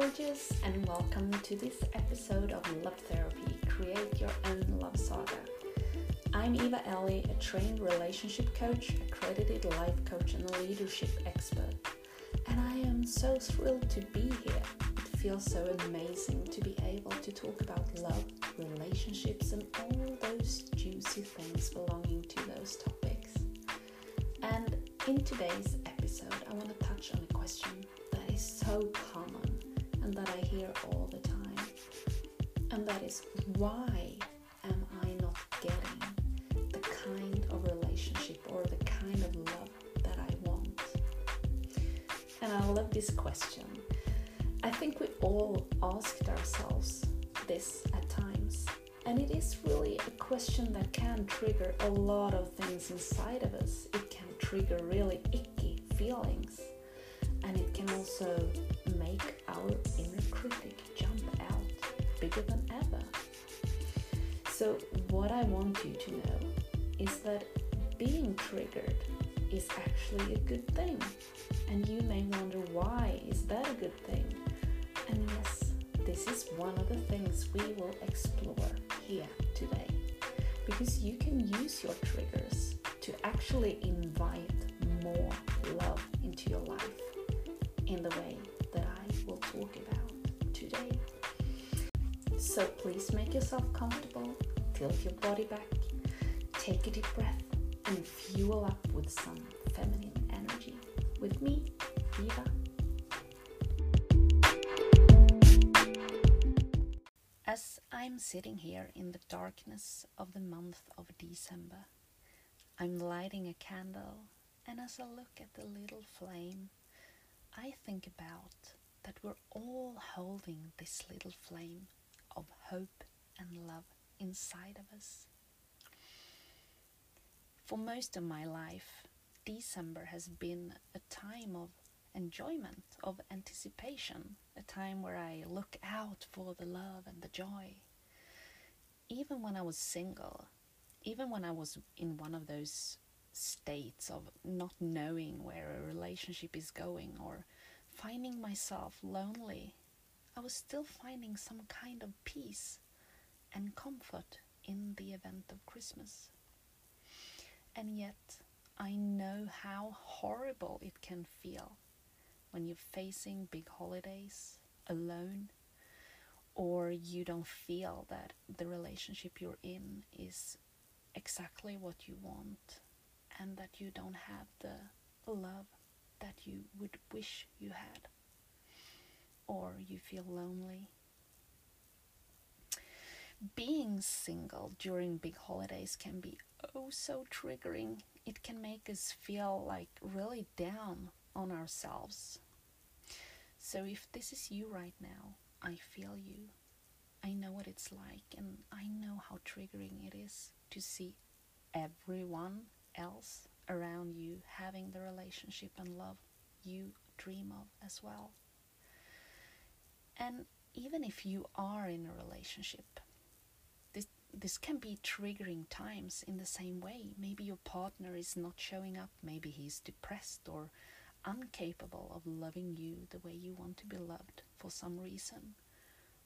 gorgeous, and welcome to this episode of Love Therapy Create Your Own Love Saga. I'm Eva Elly, a trained relationship coach, accredited life coach, and leadership expert. And I am so thrilled to be here. It feels so amazing to be able to talk about love, relationships, and all those juicy things belonging to those topics. And in today's episode, I want to touch on a question that is so common and that I hear all the time. And that is why am I not getting the kind of relationship or the kind of love that I want? And I love this question. I think we all asked ourselves this at times. And it is really a question that can trigger a lot of things inside of us. It can trigger really icky feelings. And it can also make our inner critic jump out bigger than ever. So, what I want you to know is that being triggered is actually a good thing. And you may wonder why is that a good thing? And yes, this is one of the things we will explore here today. Because you can use your triggers to actually invite more love into your life in the way talk about today. So please make yourself comfortable, tilt your body back, take a deep breath, and fuel up with some feminine energy. With me, Eva. As I'm sitting here in the darkness of the month of December, I'm lighting a candle, and as I look at the little flame, I think about that we're all holding this little flame of hope and love inside of us. For most of my life, December has been a time of enjoyment, of anticipation, a time where I look out for the love and the joy. Even when I was single, even when I was in one of those states of not knowing where a relationship is going or finding myself lonely, I was still finding some kind of peace and comfort in the event of Christmas. And yet, I know how horrible it can feel when you're facing big holidays alone or you don't feel that the relationship you're in is exactly what you want and that you don't have the love that you would wish you had or you feel lonely. Being single during big holidays can be oh so triggering. It can make us feel like really down on ourselves. So if this is you right now i feel you. I know what it's like and i know how triggering it is to see everyone else around you having the relationship and love you dream of as well. And even if you are in a relationship, this this can be triggering times in the same way. Maybe your partner is not showing up, maybe he's depressed or incapable of loving you the way you want to be loved for some reason.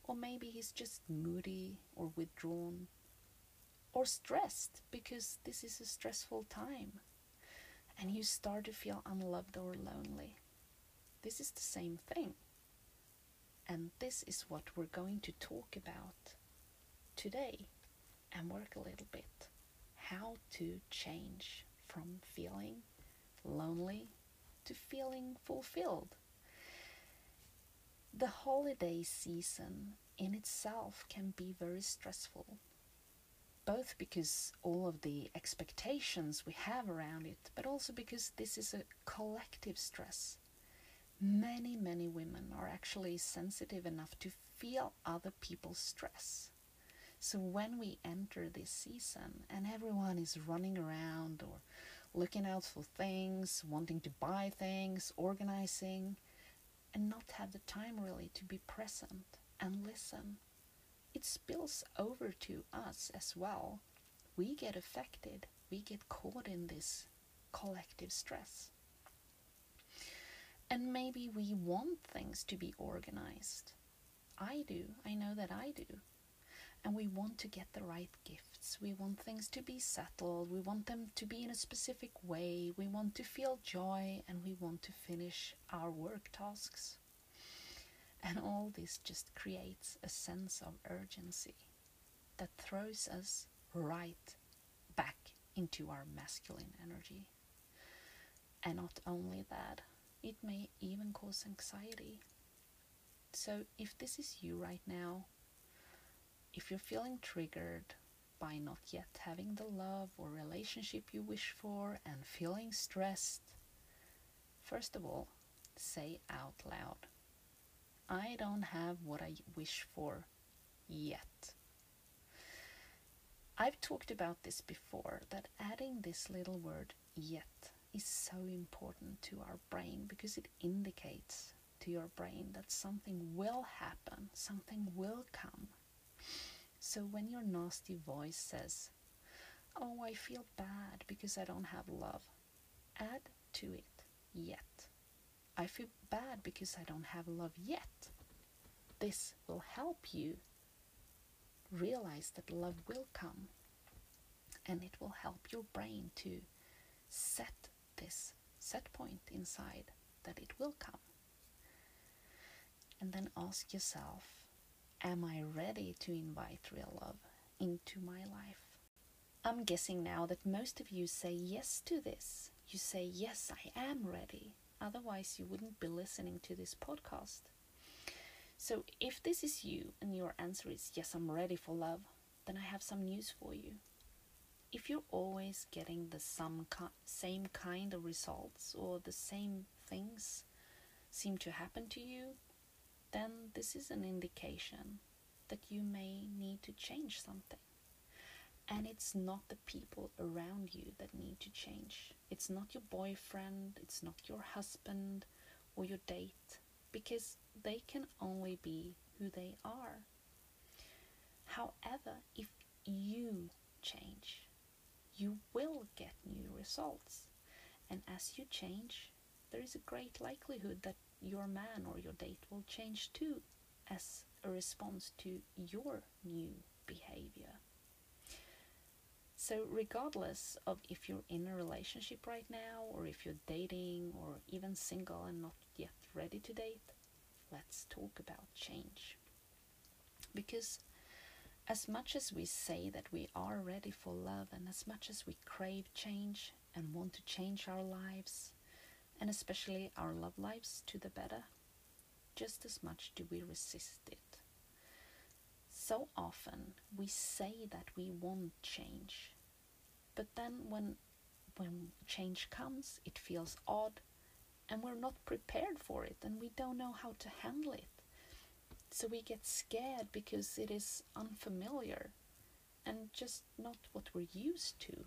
Or maybe he's just moody or withdrawn or stressed because this is a stressful time and you start to feel unloved or lonely. This is the same thing. And this is what we're going to talk about today and work a little bit. How to change from feeling lonely to feeling fulfilled. The holiday season in itself can be very stressful both because all of the expectations we have around it, but also because this is a collective stress. Many, many women are actually sensitive enough to feel other people's stress. So when we enter this season and everyone is running around or looking out for things, wanting to buy things, organizing, and not have the time really to be present and listen it spills over to us as well. We get affected, we get caught in this collective stress. And maybe we want things to be organized. I do. I know that I do. And we want to get the right gifts. We want things to be settled. We want them to be in a specific way. We want to feel joy and we want to finish our work tasks. And all this just creates a sense of urgency that throws us right back into our masculine energy. And not only that, it may even cause anxiety. So, if this is you right now, if you're feeling triggered by not yet having the love or relationship you wish for and feeling stressed, first of all, say out loud, I don't have what I wish for yet. I've talked about this before that adding this little word yet is so important to our brain because it indicates to your brain that something will happen, something will come. So when your nasty voice says, Oh, I feel bad because I don't have love, add to it yet. I feel bad because I don't have love yet. This will help you realize that love will come and it will help your brain to set this set point inside that it will come. And then ask yourself Am I ready to invite real love into my life? I'm guessing now that most of you say yes to this. You say, Yes, I am ready. Otherwise, you wouldn't be listening to this podcast. So, if this is you and your answer is yes, I'm ready for love, then I have some news for you. If you're always getting the some same kind of results or the same things seem to happen to you, then this is an indication that you may need to change something. And it's not the people around you that need to change. It's not your boyfriend, it's not your husband or your date, because they can only be who they are. However, if you change, you will get new results. And as you change, there is a great likelihood that your man or your date will change too as a response to your new behavior. So, regardless of if you're in a relationship right now, or if you're dating, or even single and not yet ready to date, let's talk about change. Because as much as we say that we are ready for love, and as much as we crave change and want to change our lives, and especially our love lives to the better, just as much do we resist it. So often we say that we want change, but then when when change comes, it feels odd and we're not prepared for it and we don't know how to handle it. So we get scared because it is unfamiliar and just not what we're used to.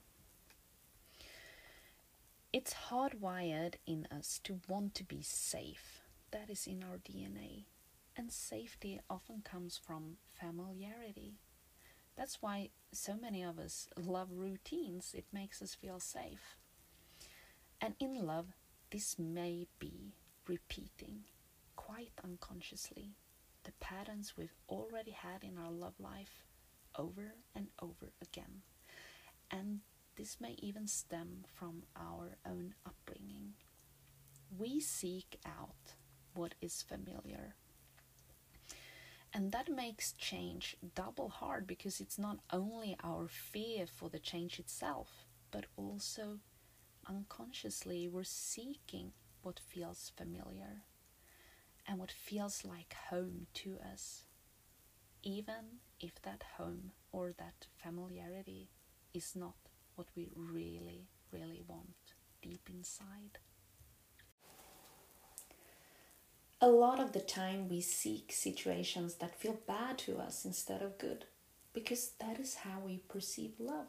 It's hardwired in us to want to be safe. That is in our DNA. And safety often comes from familiarity. That's why so many of us love routines, it makes us feel safe. And in love, this may be repeating quite unconsciously the patterns we've already had in our love life over and over again. And this may even stem from our own upbringing. We seek out what is familiar. And that makes change double hard because it's not only our fear for the change itself, but also unconsciously we're seeking what feels familiar and what feels like home to us, even if that home or that familiarity is not what we really, really want deep inside. A lot of the time, we seek situations that feel bad to us instead of good, because that is how we perceive love.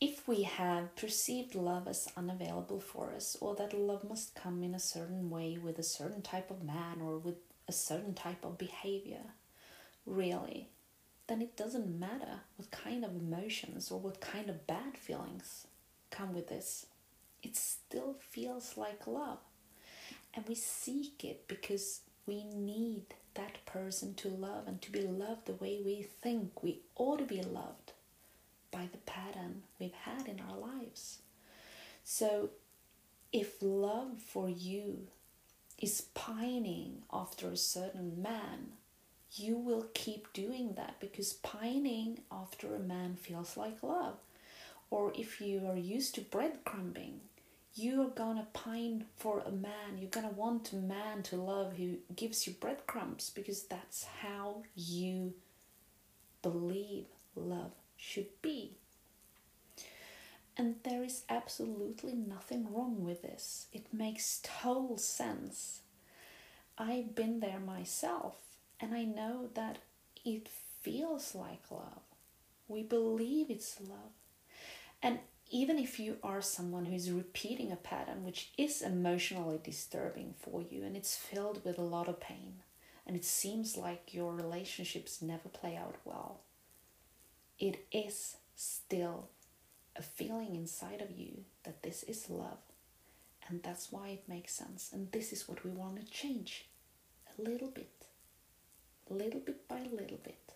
If we have perceived love as unavailable for us, or that love must come in a certain way with a certain type of man or with a certain type of behavior, really, then it doesn't matter what kind of emotions or what kind of bad feelings come with this. It still feels like love. And we seek it because we need that person to love and to be loved the way we think we ought to be loved by the pattern we've had in our lives. So, if love for you is pining after a certain man, you will keep doing that because pining after a man feels like love. Or if you are used to breadcrumbing, you're gonna pine for a man, you're gonna want a man to love who gives you breadcrumbs because that's how you believe love should be. And there is absolutely nothing wrong with this. It makes total sense. I've been there myself, and I know that it feels like love. We believe it's love. And even if you are someone who is repeating a pattern which is emotionally disturbing for you and it's filled with a lot of pain, and it seems like your relationships never play out well, it is still a feeling inside of you that this is love. And that's why it makes sense. And this is what we want to change a little bit, little bit by little bit.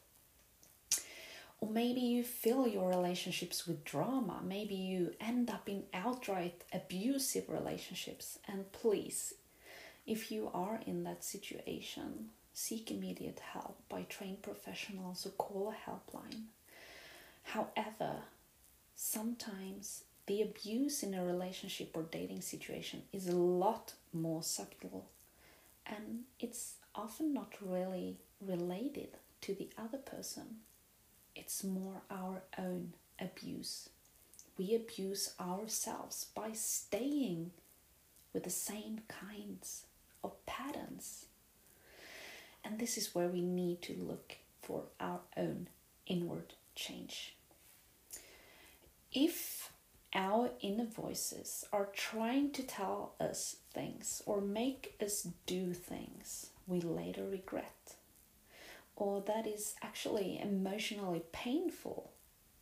Or maybe you fill your relationships with drama. Maybe you end up in outright abusive relationships. And please, if you are in that situation, seek immediate help by trained professionals or call a helpline. However, sometimes the abuse in a relationship or dating situation is a lot more subtle and it's often not really related to the other person. It's more our own abuse. We abuse ourselves by staying with the same kinds of patterns. And this is where we need to look for our own inward change if our inner voices are trying to tell us things or make us do things we later regret, or that is actually emotionally painful,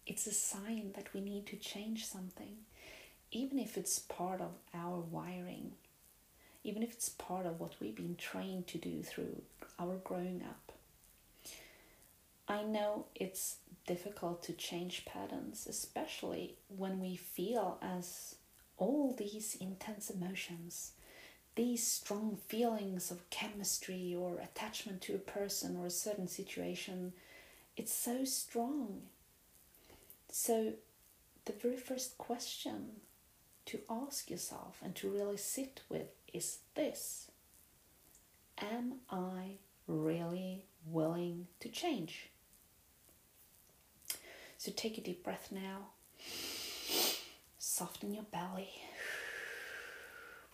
it's a sign that we need to change something, even if it's part of our wiring, even if it's part of what we've been trained to do through our growing up. I know it's difficult to change patterns, especially when we feel as all these intense emotions, these strong feelings of chemistry or attachment to a person or a certain situation, it's so strong. So, the very first question to ask yourself and to really sit with is this Am I really willing to change? So take a deep breath now. Soften your belly.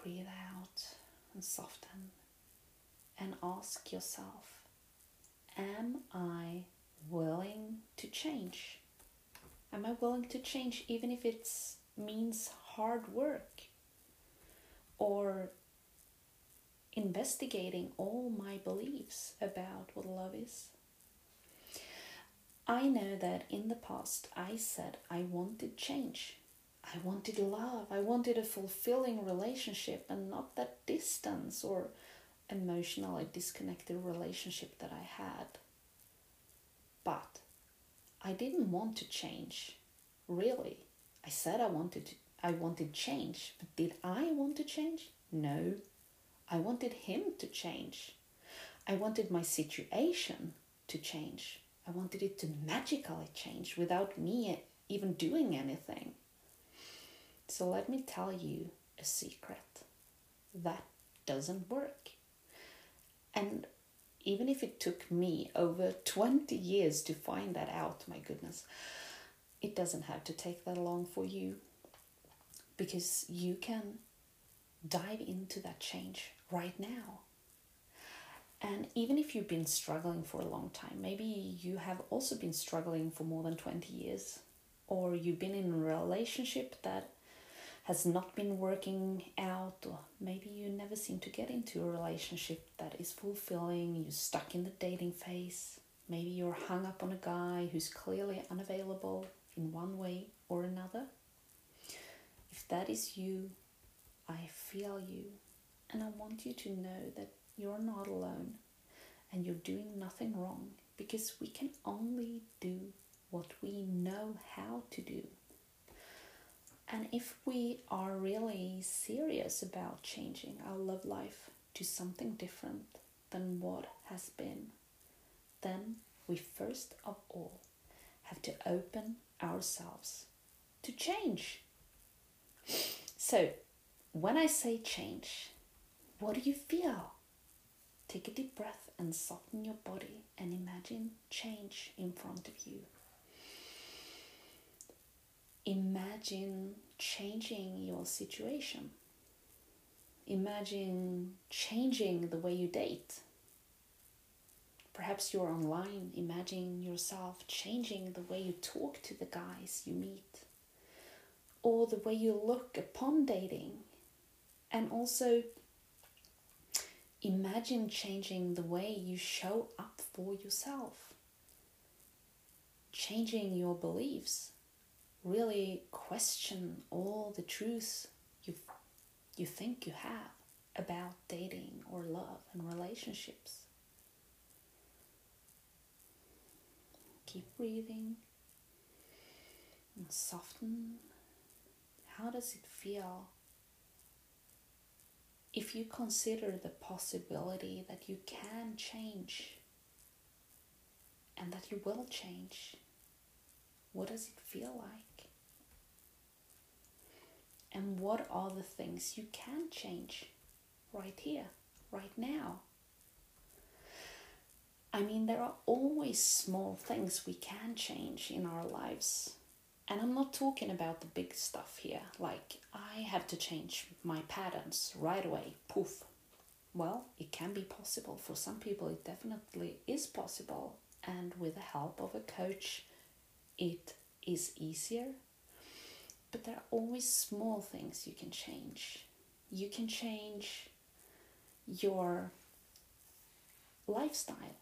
Breathe out and soften. And ask yourself Am I willing to change? Am I willing to change even if it means hard work or investigating all my beliefs about what love is? I know that in the past I said I wanted change. I wanted love. I wanted a fulfilling relationship and not that distance or emotionally disconnected relationship that I had. But I didn't want to change. Really. I said I wanted to, I wanted change, but did I want to change? No. I wanted him to change. I wanted my situation to change. I wanted it to magically change without me even doing anything. So let me tell you a secret that doesn't work. And even if it took me over 20 years to find that out, my goodness, it doesn't have to take that long for you because you can dive into that change right now. And even if you've been struggling for a long time, maybe you have also been struggling for more than 20 years, or you've been in a relationship that has not been working out, or maybe you never seem to get into a relationship that is fulfilling, you're stuck in the dating phase, maybe you're hung up on a guy who's clearly unavailable in one way or another. If that is you, I feel you And I want you to know that you're not alone and you're doing nothing wrong because we can only do what we know how to do. And if we are really serious about changing our love life to something different than what has been, then we first of all have to open ourselves to change. So, when I say change, what do you feel? Take a deep breath and soften your body and imagine change in front of you. Imagine changing your situation. Imagine changing the way you date. Perhaps you're online. Imagine yourself changing the way you talk to the guys you meet or the way you look upon dating. And also imagine changing the way you show up for yourself, changing your beliefs really question all the truths you you think you have about dating or love and relationships. Keep breathing and soften. How does it feel if you consider the possibility that you can change and that you will change? What does it feel like? And what are the things you can change right here, right now? I mean, there are always small things we can change in our lives. And I'm not talking about the big stuff here, like I have to change my patterns right away, poof. Well, it can be possible. For some people, it definitely is possible. And with the help of a coach, it is easier but there are always small things you can change. You can change your lifestyle.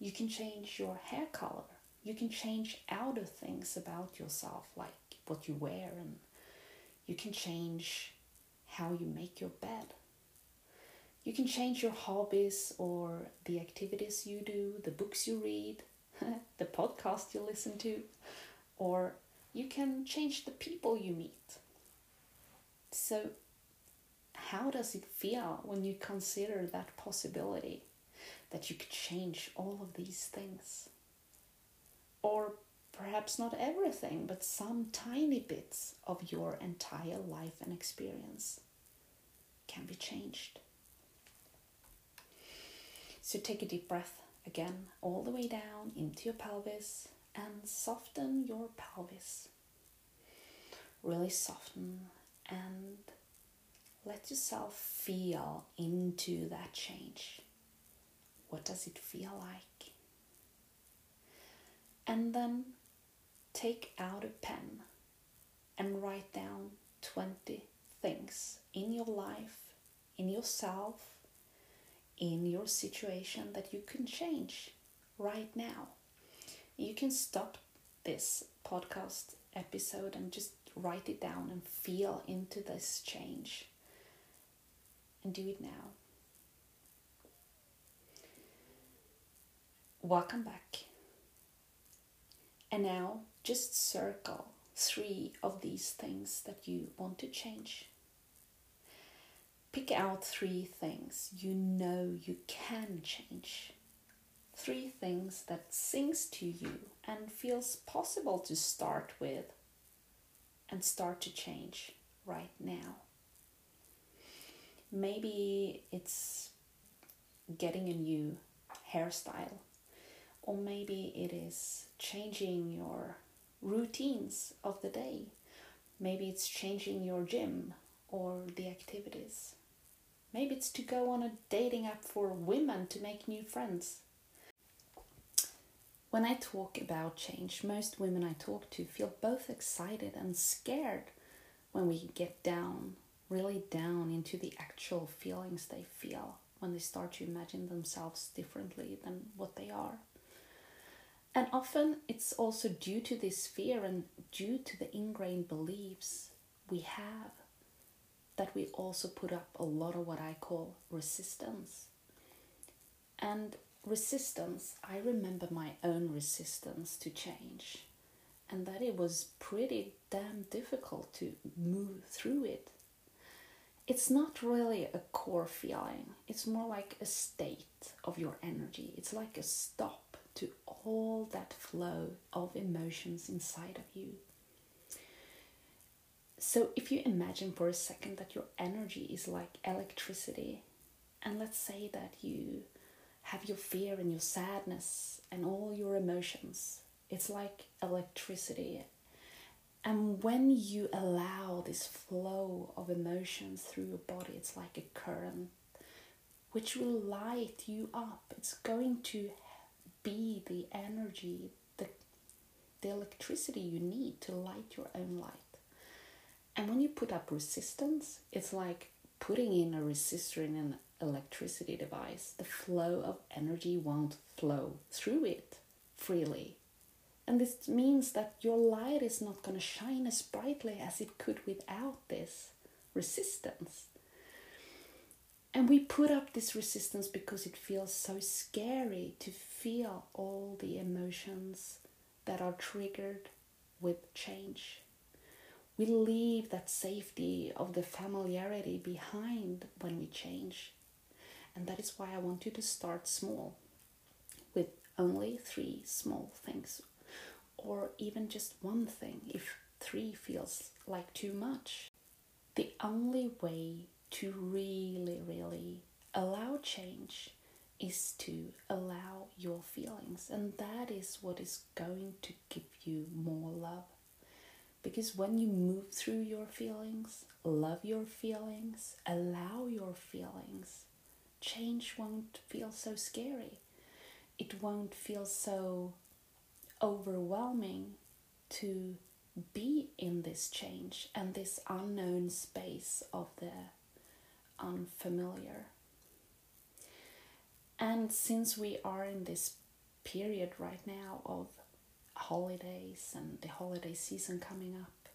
You can change your hair color. You can change outer things about yourself, like what you wear, and you can change how you make your bed. You can change your hobbies or the activities you do, the books you read, the podcast you listen to, or you can change the people you meet. So, how does it feel when you consider that possibility that you could change all of these things? Or perhaps not everything, but some tiny bits of your entire life and experience can be changed. So, take a deep breath again, all the way down into your pelvis and soften your pelvis. Really soften and let yourself feel into that change. What does it feel like? And then take out a pen and write down 20 things in your life, in yourself, in your situation that you can change right now you can stop this podcast episode and just write it down and feel into this change. And do it now. Welcome back. And now just circle three of these things that you want to change. Pick out three things you know you can change three things that sings to you and feels possible to start with and start to change right now. Maybe it's getting a new hairstyle, or maybe it is changing your routines of the day. Maybe it's changing your gym or the activities. Maybe it's to go on a dating app for women to make new friends. When I talk about change, most women I talk to feel both excited and scared when we get down, really down into the actual feelings they feel when they start to imagine themselves differently than what they are. And often it's also due to this fear and due to the ingrained beliefs we have that we also put up a lot of what I call resistance. And resistance, I remember my own resistance to change, and that it was pretty damn difficult to move through it. It's not really a core feeling, it's more like a state of your energy. It's like a stop to all that flow of emotions inside of you. So, if you imagine for a second that your energy is like electricity, and let's say that you have your fear and your sadness and all your emotions, it's like electricity. And when you allow this flow of emotions through your body, it's like a current which will light you up. It's going to be the energy, the, the electricity you need to light your own light. And when you put up resistance, it's like putting in a resistor in an electricity device. The flow of energy won't flow through it freely. And this means that your light is not going to shine as brightly as it could without this resistance. And we put up this resistance because it feels so scary to feel all the emotions that are triggered with change. We leave that safety of the familiarity behind when we change. And that is why I want you to start small with only three small things, or even just one thing if three feels like too much. The only way to really, really allow change is to allow your feelings, and that is what is going to give you more love. Because when you move through your feelings, love your feelings, allow your feelings, change won't feel so scary. It won't feel so overwhelming to be in this change and this unknown space of the unfamiliar. And since we are in this period right now of holidays and the holiday season coming up,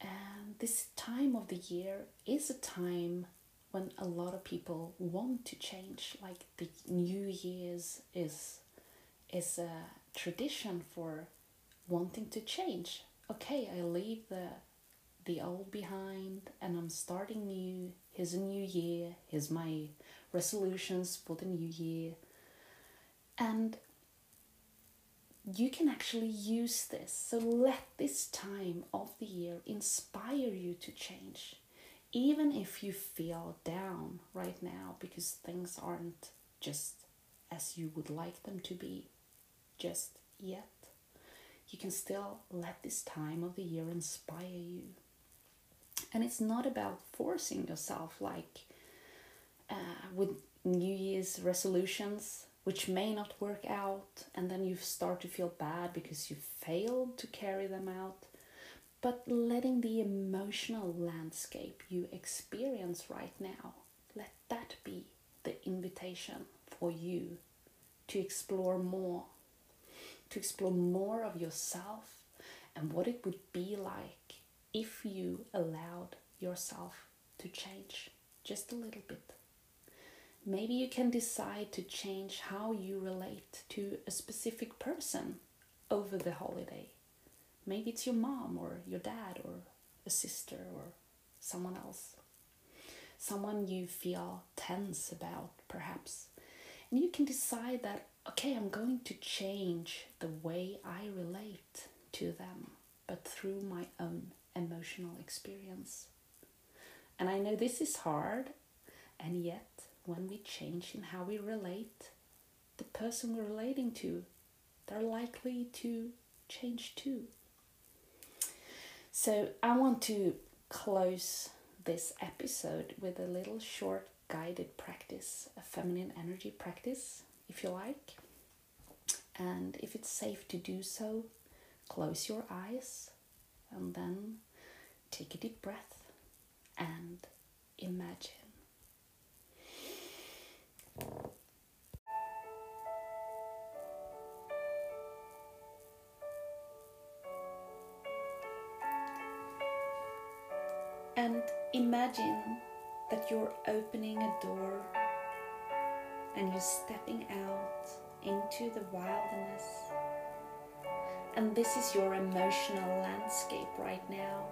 and this time of the year is a time when a lot of people want to change. Like the New Year's is is a tradition for wanting to change. Okay, I leave the the old behind and I'm starting new. Here's a new year. Here's my resolutions for the new year. And you can actually use this. So let this time of the year inspire you to change. Even if you feel down right now because things aren't just as you would like them to be just yet, you can still let this time of the year inspire you. And it's not about forcing yourself like uh, with New Year's resolutions, which may not work out, and then you start to feel bad because you failed to carry them out. But letting the emotional landscape you experience right now, let that be the invitation for you to explore more, to explore more of yourself and what it would be like if you allowed yourself to change just a little bit. Maybe you can decide to change how you relate to a specific person over the holiday. Maybe it's your mom or your dad or a sister or someone else. Someone you feel tense about, perhaps. And you can decide that, okay, I'm going to change the way I relate to them, but through my own emotional experience. And I know this is hard, and yet when we change in how we relate, the person we're relating to, they're likely to change too. So I want to close this episode with a little short guided practice, a feminine energy practice, if you like. And if it's safe to do so, close your eyes and then take a deep breath and imagine. Imagine that you're opening a door and you're stepping out into the wilderness. And this is your emotional landscape right now.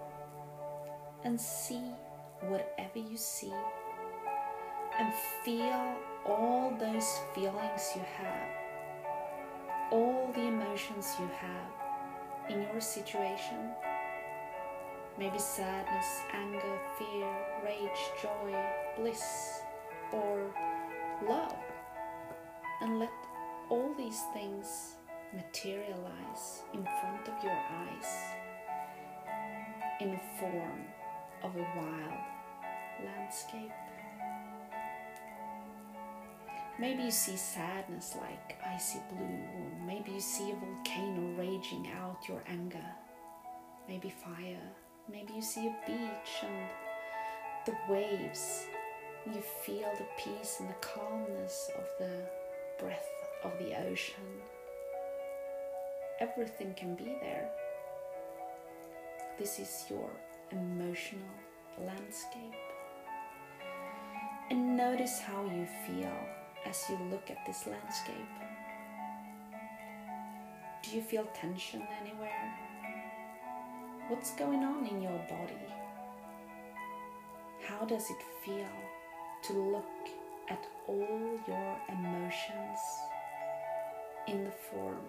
And see whatever you see and feel all those feelings you have, all the emotions you have in your situation. Maybe sadness, anger, fear, rage, joy, bliss, or love. And let all these things materialize in front of your eyes in the form of a wild landscape. Maybe you see sadness like icy blue, or maybe you see a volcano raging out your anger, maybe fire, maybe you see a beach and the waves. You feel the peace and the calmness of the breath of the ocean. Everything can be there. This is your emotional landscape. And notice how you feel as you look at this landscape? Do you feel tension anywhere? What's going on in your body? How does it feel to look at all your emotions in the form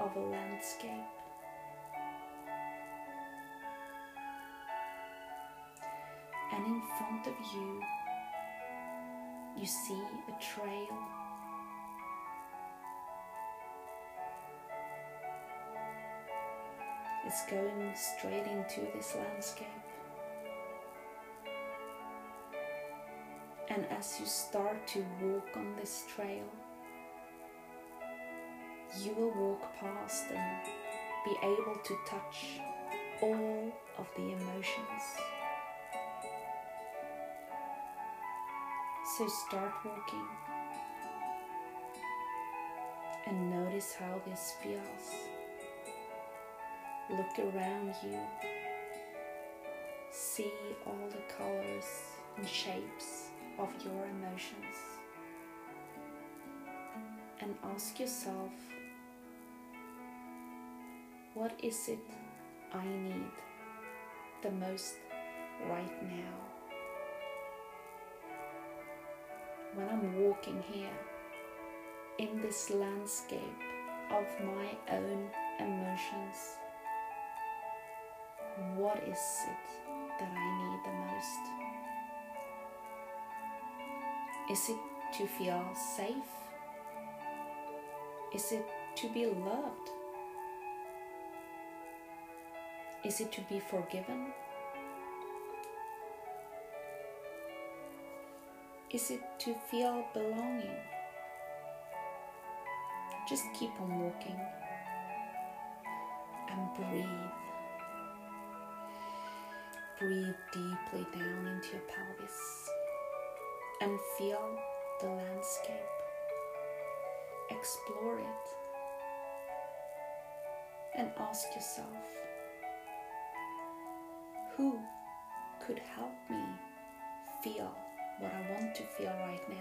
of a landscape? And in front of you, you see a trail. It's going straight into this landscape. And as you start to walk on this trail, you will walk past and be able to touch all of the emotions. So start walking and notice how this feels. Look around you, see all the colors and shapes of your emotions, and ask yourself what is it I need the most right now? when I'm walking here in this landscape of my own emotions, what is it that I need the most? Is it to feel safe? Is it to be loved? Is it to be forgiven? Is it to feel belonging? Just keep on walking and breathe. Breathe deeply down into your pelvis and feel the landscape. Explore it and ask yourself who could help me feel what I want to feel right now.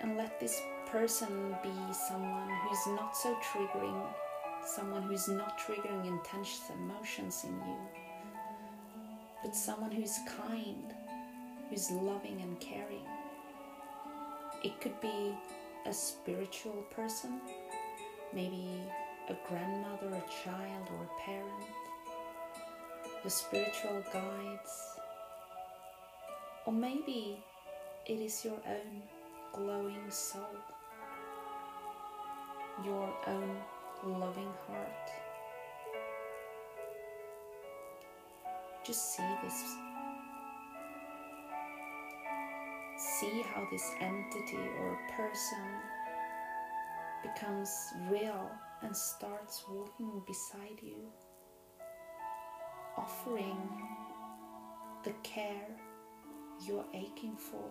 And let this person be someone who's not so triggering, someone who's not triggering intense emotions in you, but someone who's kind, who's loving and caring. It could be a spiritual person, maybe a grandmother, a child, or a parent, the spiritual guides, or maybe it is your own glowing soul, your own loving heart. Just see this. See how this entity or person becomes real and starts walking beside you, offering the care you're aching for.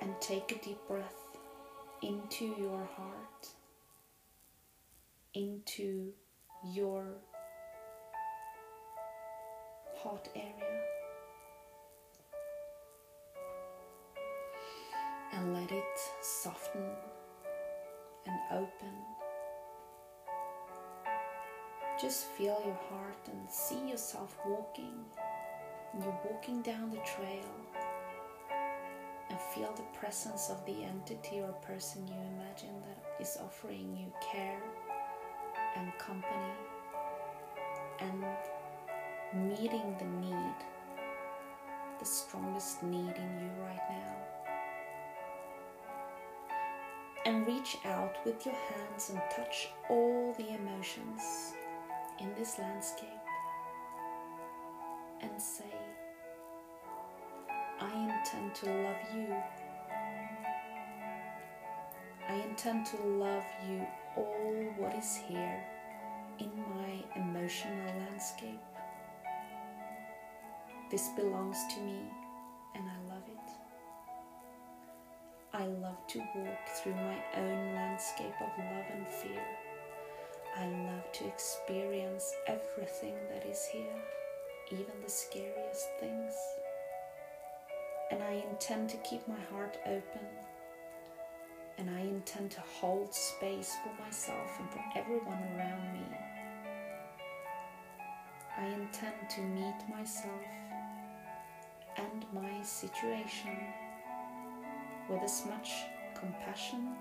And take a deep breath into your heart, into your heart area and let it soften and open. Just feel your heart and see yourself walking. You're walking down the trail and feel the presence of the entity or person you imagine that is offering you care and company and meeting the need, the strongest need in you right now. And reach out with your hands and touch all the emotions in this landscape and say, I intend to love you. I intend to love you all what is here in my emotional landscape. This belongs to me and I love it. I love to walk through my own landscape of love and fear. I love to experience everything that is here, even the scariest things. And I intend to keep my heart open. And I intend to hold space for myself and for everyone around me. I intend to meet myself and my situation with as much compassion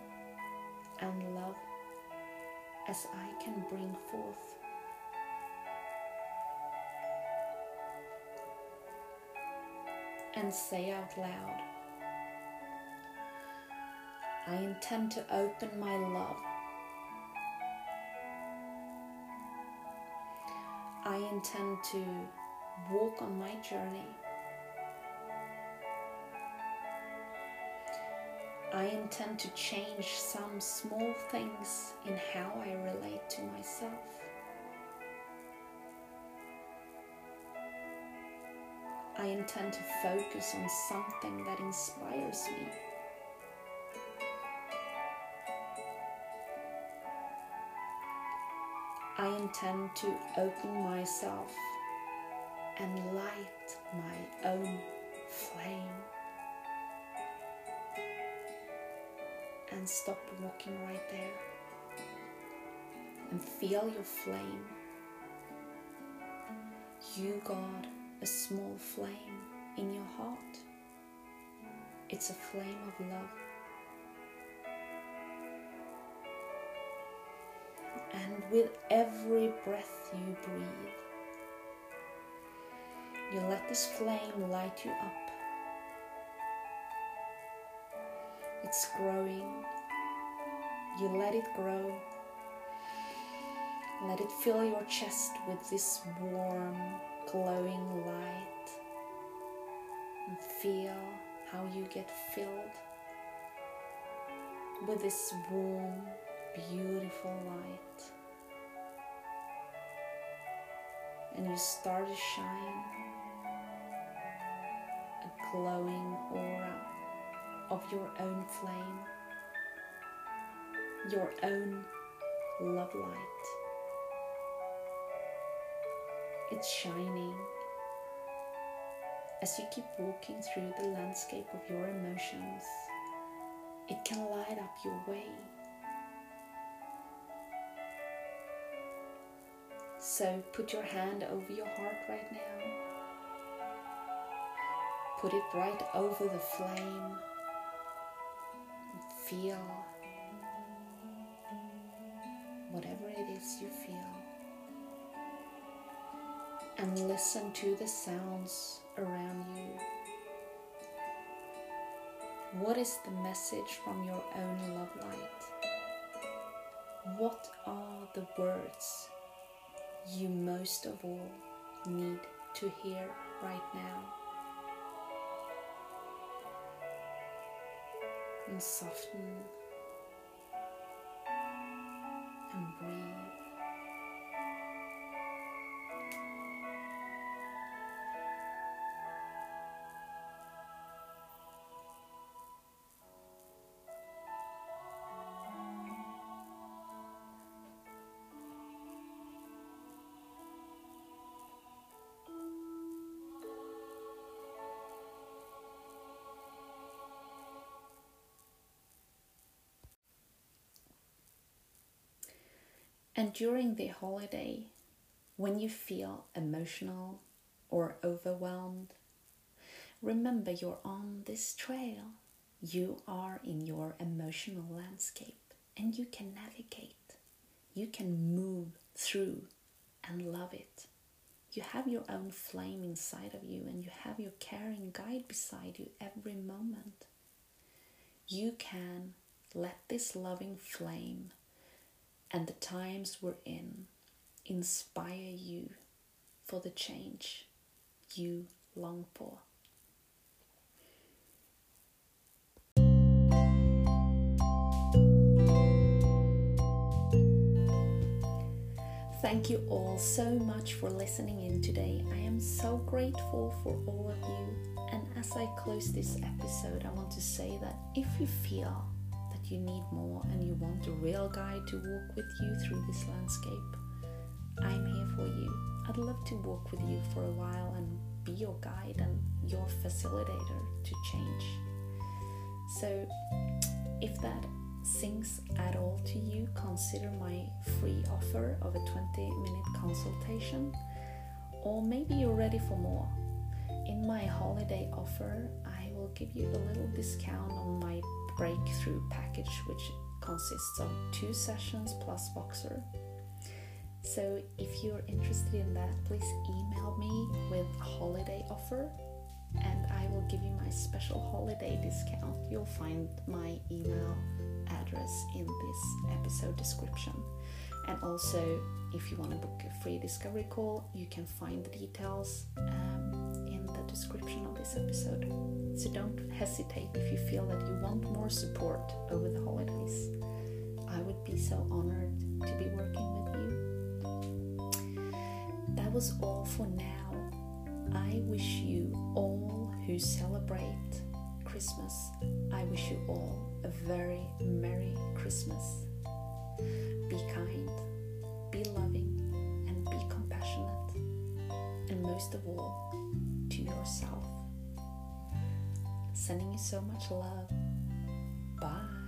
and love as I can bring forth. And say out loud, I intend to open my love. I intend to walk on my journey I intend to change some small things in how I relate to myself. Intend to focus on something that inspires me. I intend to open myself and light my own flame. and stop walking right there and feel your flame. You got a small flame in your heart. It's a flame of love. And with every breath you breathe, you let this flame light you up It's growing. You let it grow. Let it fill your chest with this warm, glowing light. And feel how you get filled with this warm, beautiful light. And you start to shine a glowing aura of your own flame, your own love light. It's shining as you keep walking through the landscape of your emotions. It can light up your way. So put your hand over your heart right now. Put it right over the flame feel whatever it is you feel and listen to the sounds around you. What is the message from your own love light? What are the words you most of all need to hear right now? and soften and breathe. And during the holiday, when you feel emotional or overwhelmed, remember you're on this trail. You are in your emotional landscape and you can navigate. You can move through and love it. You have your own flame inside of you and you have your caring guide beside you every moment. You can let this loving flame and the times we're in inspire you for the change you long for. Thank you all so much for listening in today. I am so grateful for all of you. And as I close this episode, I want to say that if you feel you need more and you want a real guide to walk with you through this landscape, I'm here for you. I'd love to walk with you for a while and be your guide and your facilitator to change. So, if that sinks at all to you, consider my free offer of a 20 minute consultation, or maybe you're ready for more. In my holiday offer, I will give you a little discount on my breakthrough package, which consists of two sessions plus Voxer. So, if you're interested in that, please email me with a holiday offer and I will give you my special holiday discount. You'll find my email address in this episode description. And also, if you want to book a free discovery call, you can find the details um, description of this episode. So don't hesitate if you feel that you want more support over the holidays. I would be so honored to be working with you. That was all for now. I wish you all who celebrate Christmas, I wish you all a very Merry Christmas. Be kind, be loving, and be compassionate, and most of all, yourself. Sending you so much love. Bye.